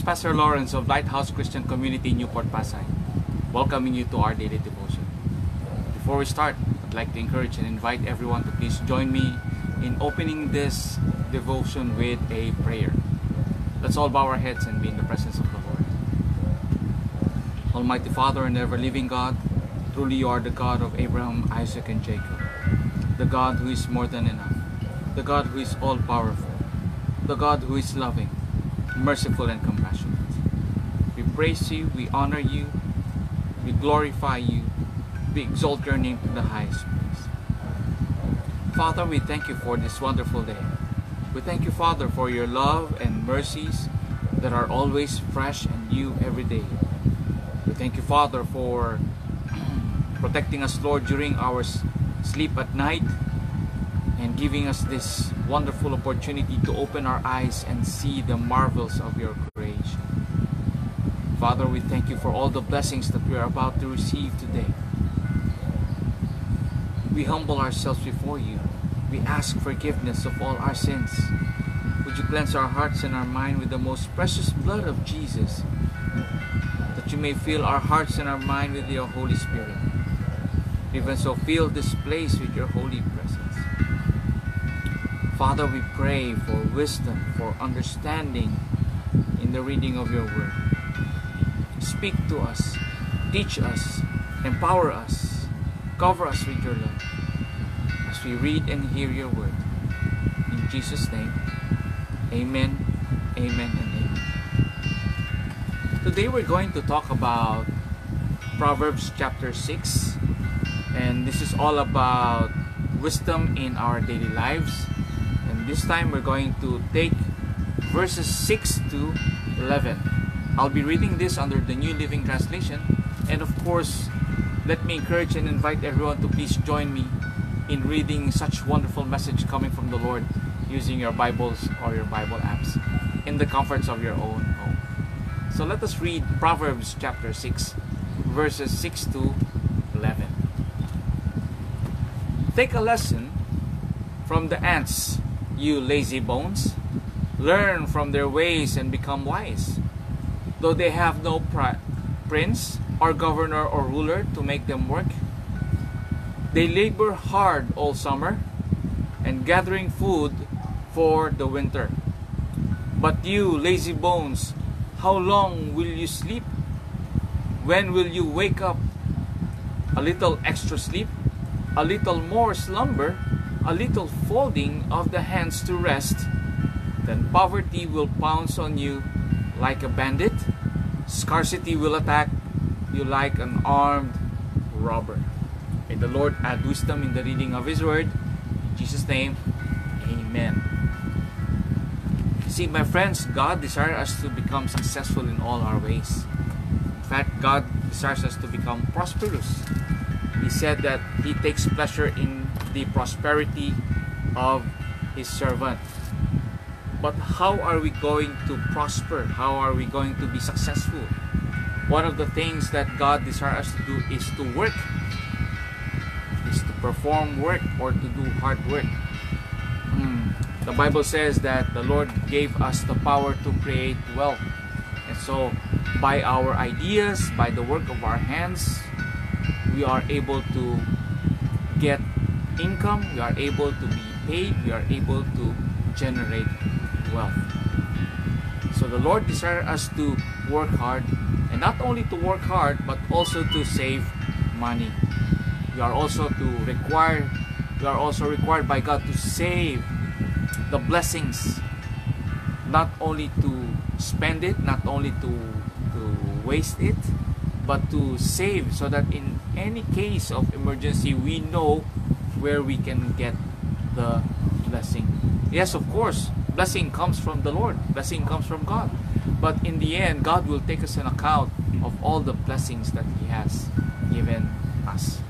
is Pastor Lawrence of Lighthouse Christian Community Newport Pasay, welcoming you to our daily devotion. Before we start, I'd like to encourage and invite everyone to please join me in opening this devotion with a prayer. Let's all bow our heads and be in the presence of the Lord. Almighty Father and ever living God, truly you are the God of Abraham, Isaac, and Jacob, the God who is more than enough, the God who is all powerful, the God who is loving, merciful, and compassionate. We praise you, we honor you, we glorify you, we exalt your name to the highest place. Father, we thank you for this wonderful day. We thank you, Father, for your love and mercies that are always fresh and new every day. We thank you, Father, for protecting us, Lord, during our sleep at night giving us this wonderful opportunity to open our eyes and see the marvels of your creation. Father, we thank you for all the blessings that we are about to receive today. We humble ourselves before you. We ask forgiveness of all our sins. Would you cleanse our hearts and our mind with the most precious blood of Jesus, that you may fill our hearts and our mind with your Holy Spirit. Even so, fill this place with your holy presence. Father, we pray for wisdom, for understanding in the reading of your word. Speak to us, teach us, empower us, cover us with your love as we read and hear your word. In Jesus' name, amen, amen, and amen. Today we're going to talk about Proverbs chapter 6, and this is all about wisdom in our daily lives. This time we're going to take verses 6 to 11. I'll be reading this under the New Living Translation, and of course, let me encourage and invite everyone to please join me in reading such wonderful message coming from the Lord using your Bibles or your Bible apps in the comforts of your own home. So let us read Proverbs chapter 6, verses 6 to 11. Take a lesson from the ants, you lazy bones. Learn from their ways and become wise. Though they have no pri- prince or governor or ruler to make them work, they labor hard all summer and gathering food for the winter. But you, lazy bones, how long will you sleep? When will you wake up? A little extra sleep, a little more slumber, a little folding of the hands to rest, then poverty will pounce on you like a bandit, scarcity will attack you like an armed robber. May the Lord add wisdom in the reading of His Word. In Jesus' name, Amen. See, my friends, God desires us to become successful in all our ways. In fact, God desires us to become prosperous. He said that He takes pleasure in the prosperity of His servant. But how are we going to prosper? How are we going to be successful? One of the things that God desires us to do is to work, is to perform work or to do hard work. Mm. The Bible says that the Lord gave us the power to create wealth. And so, by our ideas, by the work of our hands, we are able to get income, we are able to be paid, we are able to generate wealth. So the Lord desires us to work hard and not only to work hard but also to save money. We are also to require we are also required by God to save the blessings not only to spend it, not only to to waste it, but to save so that in any case of emergency we know where we can get the blessing. Yes, of course, blessing comes from the Lord, blessing comes from God. But in the end, God will take us an account of all the blessings that He has given us.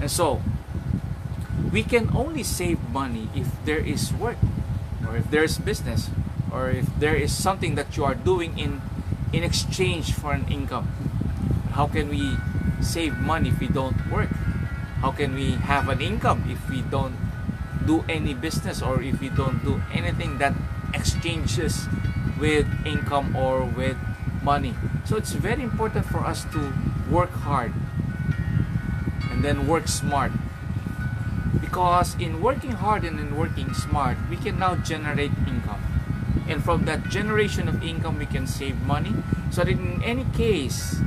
And so, we can only save money if there is work, or if there is business, or if there is something that you are doing in, in exchange for an income. How can we save money if we don't work? How can we have an income if we don't do any business or if we don't do anything that exchanges with income or with money. So it's very important for us to work hard and then work smart. Because in working hard and in working smart, we can now generate income. And from that generation of income, we can save money so that in any case,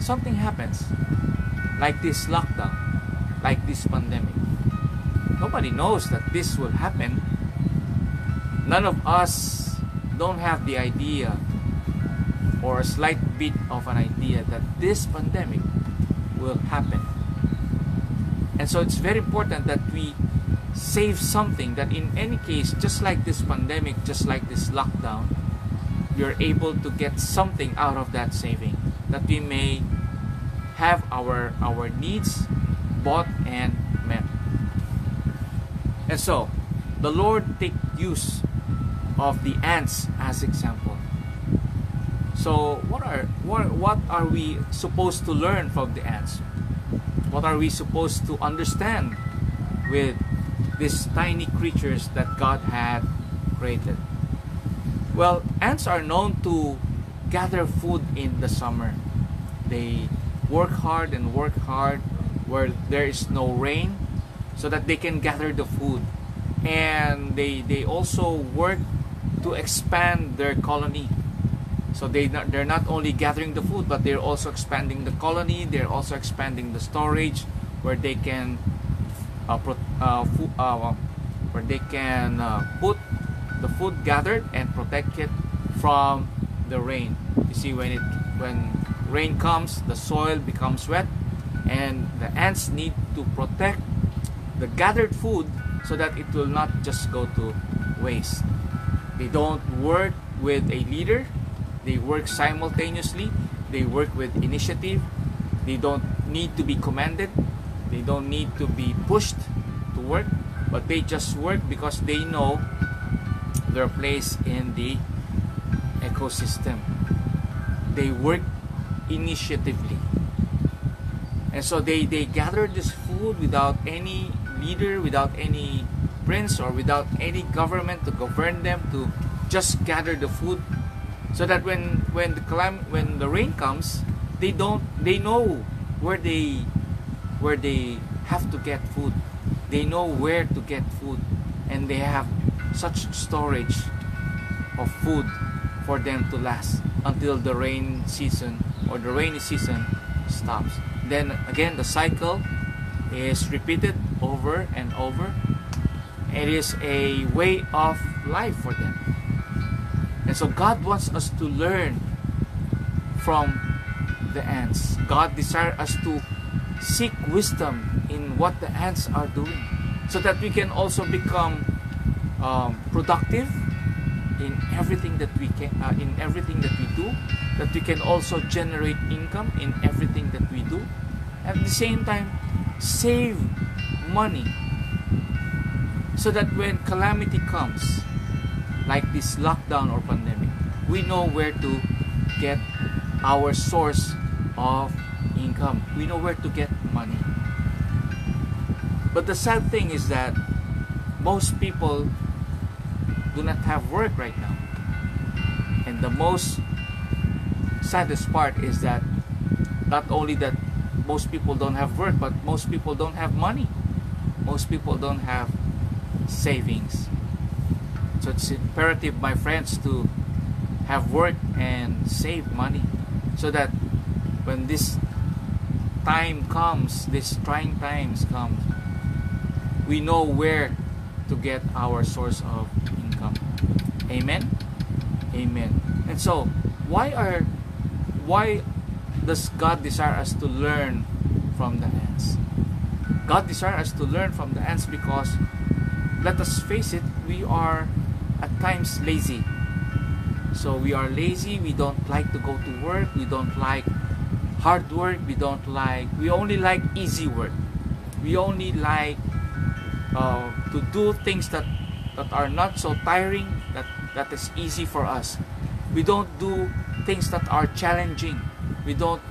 something happens like this lockdown, like this pandemic. Nobody knows that this will happen. None of us don't have the idea or a slight bit of an idea that this pandemic will happen. And so it's very important that we save something that in any case, just like this pandemic, just like this lockdown, are able to get something out of that saving that we may have our our needs bought and met. And so the Lord take use of the ants as example. So what are what, what are we supposed to learn from the ants? What are we supposed to understand with these tiny creatures that God had created? Well, ants are known to gather food in the summer. They work hard and work hard where there is no rain so that they can gather the food. And they, they also work to expand their colony. So they not, they're not only gathering the food, but they're also expanding the colony. They're also expanding the storage where they can uh, uh, food, uh, where they can uh, put the food gathered and protect it from the rain. You see, when it when rain comes, the soil becomes wet, and the ants need to protect the gathered food so that it will not just go to waste. They don't work with a leader, they work simultaneously, they work with initiative, they don't need to be commanded, they don't need to be pushed to work, but they just work because they know their place in the ecosystem. They work initiatively. And so they, they gather this food without any leader, without any prince, or without any government to govern them to just gather the food. So that when when the when the rain comes they don't they know where they where they have to get food. They know where to get food. And they have such storage of food for them to last until the rain season or the rainy season stops. Then again, the cycle is repeated over and over. It is a way of life for them. And so God wants us to learn from the ants. God desires us to seek wisdom in what the ants are doing so that we can also become um, productive in everything that we can uh, in everything that we do that we can also generate income in everything that we do. At the same time save money so that when calamity comes like this lockdown or pandemic we know where to get our source of income. We know where to get money. But the sad thing is that most people do not have work right now. And the most saddest part is that not only that most people don't have work, but most people don't have money. Most people don't have savings. So it's imperative, my friends, to have work and save money so that when this time comes, this trying times comes, we know where to get our source of income. Amen. Amen. And so, why are why does God desire us to learn from the ants? God desires us to learn from the ants because let us face it, we are at times lazy. So we are lazy, we don't like to go to work, we don't like hard work, we don't like we only like easy work. We only like uh, to do things that that are not so tiring that that is easy for us. We don't do things that are challenging. We don't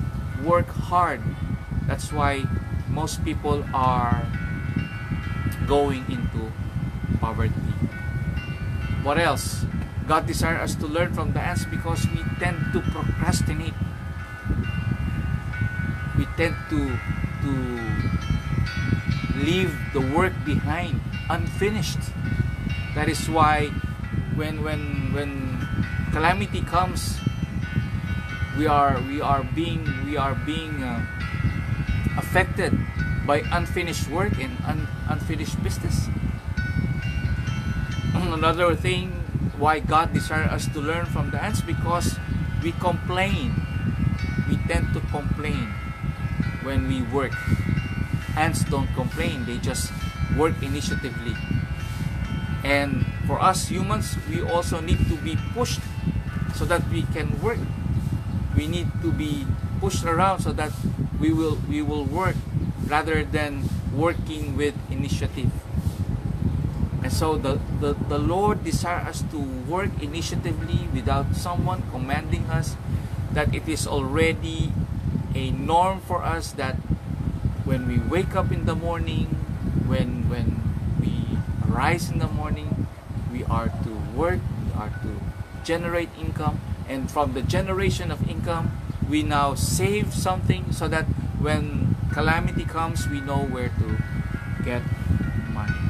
work hard. That's why most people are going into poverty. What else? God desires us to learn from the ants because we tend to procrastinate. We tend to to leave the work behind unfinished. That is why when when when calamity comes, we are we are being we are being uh, affected by unfinished work and un, unfinished business. Another thing why God desires us to learn from the ants because we complain. We tend to complain when we work. Ants don't complain, they just work initiatively. And for us humans, we also need to be pushed so that we can work. We need to be pushed around so that we will we will work rather than working with initiative. And so the, the, the Lord desires us to work initiatively without someone commanding us, that it is already a norm for us that when we wake up in the morning, when when we rise in the morning, we are to work, we are to generate income, and from the generation of income, we now save something so that when calamity comes, we know where to get money.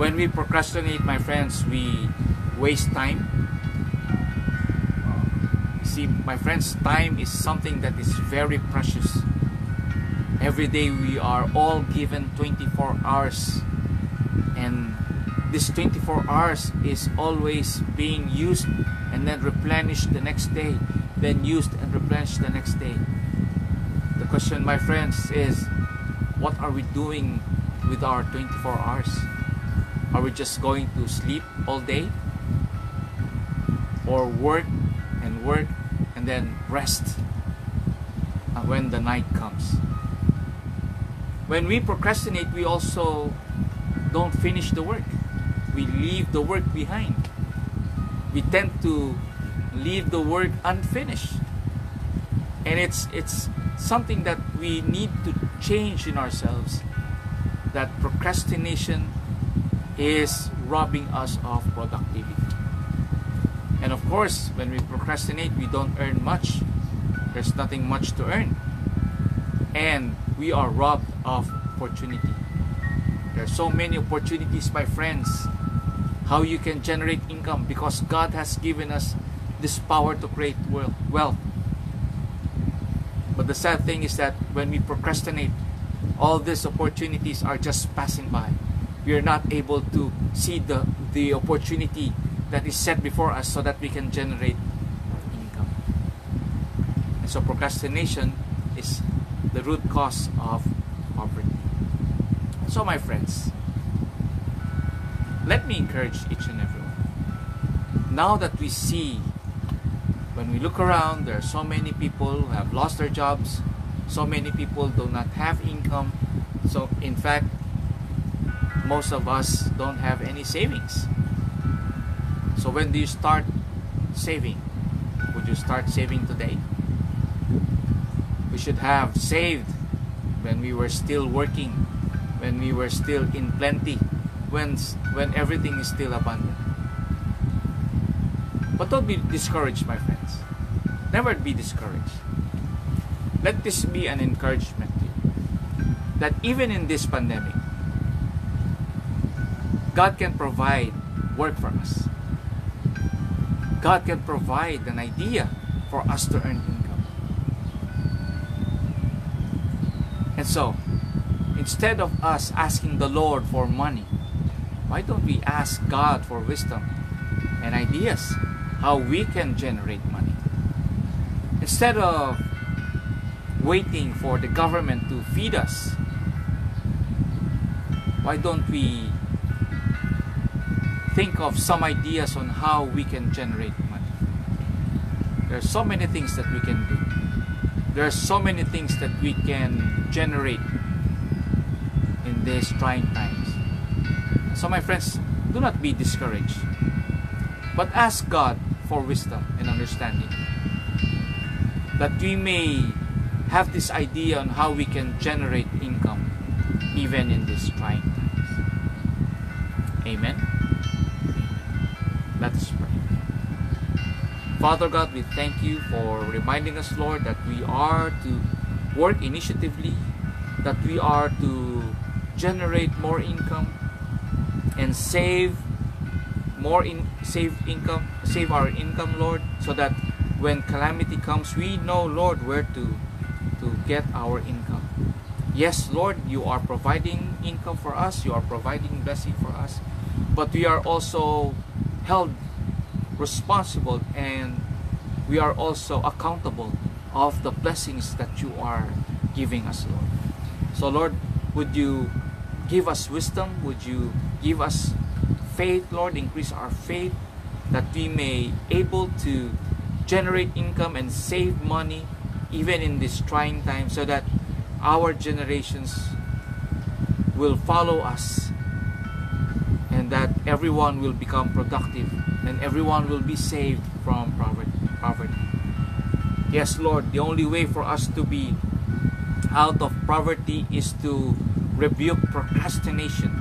When we procrastinate, my friends, we waste time. See, my friends, time is something that is very precious. Every day we are all given 24 hours, and this 24 hours is always being used and then replenished the next day, then used and replenished the next day. The question, my friends, is what are we doing with our 24 hours? Are we just going to sleep all day? Or work and work and then rest when the night comes? When we procrastinate, we also don't finish the work. We leave the work behind. We tend to leave the work unfinished. And it's it's something that we need to change in ourselves. That procrastination is robbing us of productivity. Course, when we procrastinate, we don't earn much. There's nothing much to earn. And we are robbed of opportunity. There are so many opportunities, my friends, how you can generate income because God has given us this power to create wealth. But the sad thing is that when we procrastinate, all these opportunities are just passing by. We are not able to see the, the opportunity that is set before us so that we can generate income. And so procrastination is the root cause of poverty. So my friends, let me encourage each and everyone. Now that we see when we look around, there are so many people who have lost their jobs. So many people do not have income. So, in fact, most of us don't have any savings. So, when do you start saving? Would you start saving today? We should have saved when we were still working, when we were still in plenty, when, when everything is still abundant. But don't be discouraged, my friends. Never be discouraged. Let this be an encouragement to you that even in this pandemic, God can provide work for us. God can provide an idea for us to earn income. And so, instead of us asking the Lord for money, why don't we ask God for wisdom and ideas how we can generate money. Instead of waiting for the government to feed us, why don't we think of some ideas on how we can generate money? There are so many things that we can do. There are so many things that we can generate in these trying times. So, my friends, do not be discouraged, but ask God for wisdom and understanding. That we may have this idea on how we can generate income even in these trying times. Amen. Let us pray. Father God, we thank you for reminding us, Lord, that we are to work initiatively, that we are to generate more income and save more in save income, save our income, Lord, so that when calamity comes, we know, Lord, where to to get our income. Yes, Lord, you are providing income for us, you are providing blessing for us, but we are also held responsible and we are also accountable of the blessings that you are giving us, Lord. So, Lord, would you give us wisdom? Would you give us faith, Lord? Increase our faith that we may able to generate income and save money even in this trying time so that our generations will follow us everyone will become productive and everyone will be saved from poverty. Yes, Lord, the only way for us to be out of poverty is to rebuke procrastination,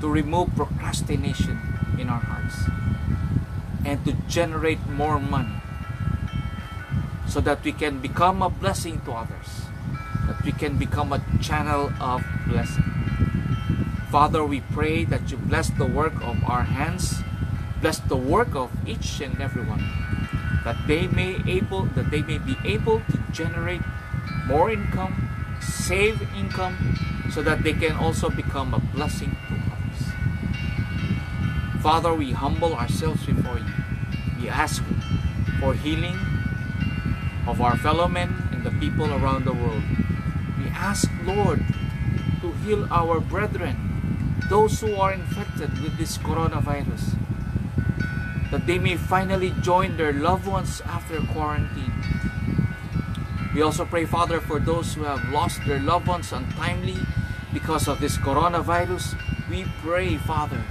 to remove procrastination in our hearts, and to generate more money so that we can become a blessing to others, that we can become a channel of blessing. Father, we pray that you bless the work of our hands, bless the work of each and every one, that they may able that they may be able to generate more income, save income, so that they can also become a blessing to others. Father, we humble ourselves before you. We ask for healing of our fellow men and the people around the world. We ask, Lord, to heal our brethren, those who are infected with this coronavirus, that they may finally join their loved ones after quarantine. We also pray, Father, for those who have lost their loved ones untimely because of this coronavirus. We pray, Father,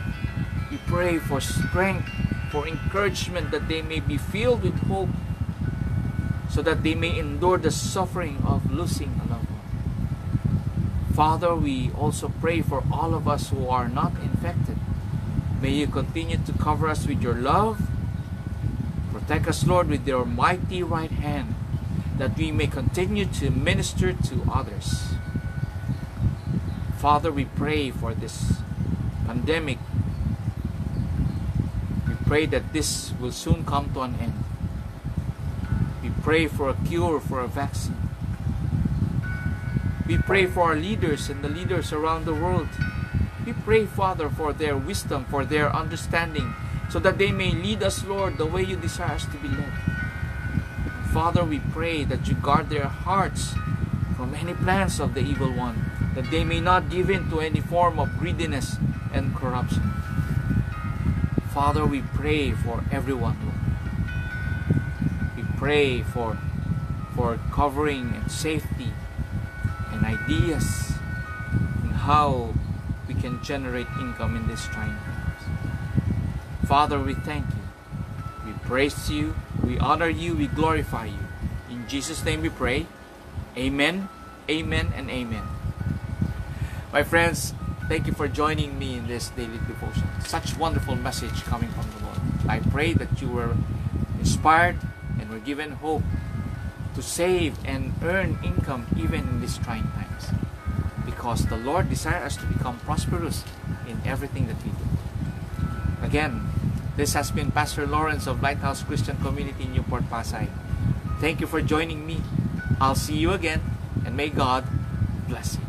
we pray for strength, for encouragement that they may be filled with hope so that they may endure the suffering of losing a loved one. Father, we also pray for all of us who are not infected. May you continue to cover us with your love. Protect us, Lord, with your mighty right hand, that we may continue to minister to others. Father, we pray for this pandemic. We pray that this will soon come to an end We pray for a cure, for a vaccine. We pray for our leaders and the leaders around the world. We pray, Father, for their wisdom, for their understanding, so that they may lead us, Lord, the way you desire us to be led. Father, we pray that you guard their hearts from any plans of the evil one, that they may not give in to any form of greediness and corruption. Father, we pray for everyone, Lord We pray for for covering and safety ideas on how we can generate income in this trying times. Father, we thank you. We praise you. We honor you. We glorify you. In Jesus' name we pray. Amen, amen, and amen. My friends, thank you for joining me in this daily devotion. Such wonderful message coming from the Lord. I pray that you were inspired and we're given hope to save and earn income even in these trying times. Because the Lord desires us to become prosperous in everything that we do. Again, this has been Pastor Lawrence of Lighthouse Christian Community in Newport, Pasay. Thank you for joining me. I'll see you again, and may God bless you.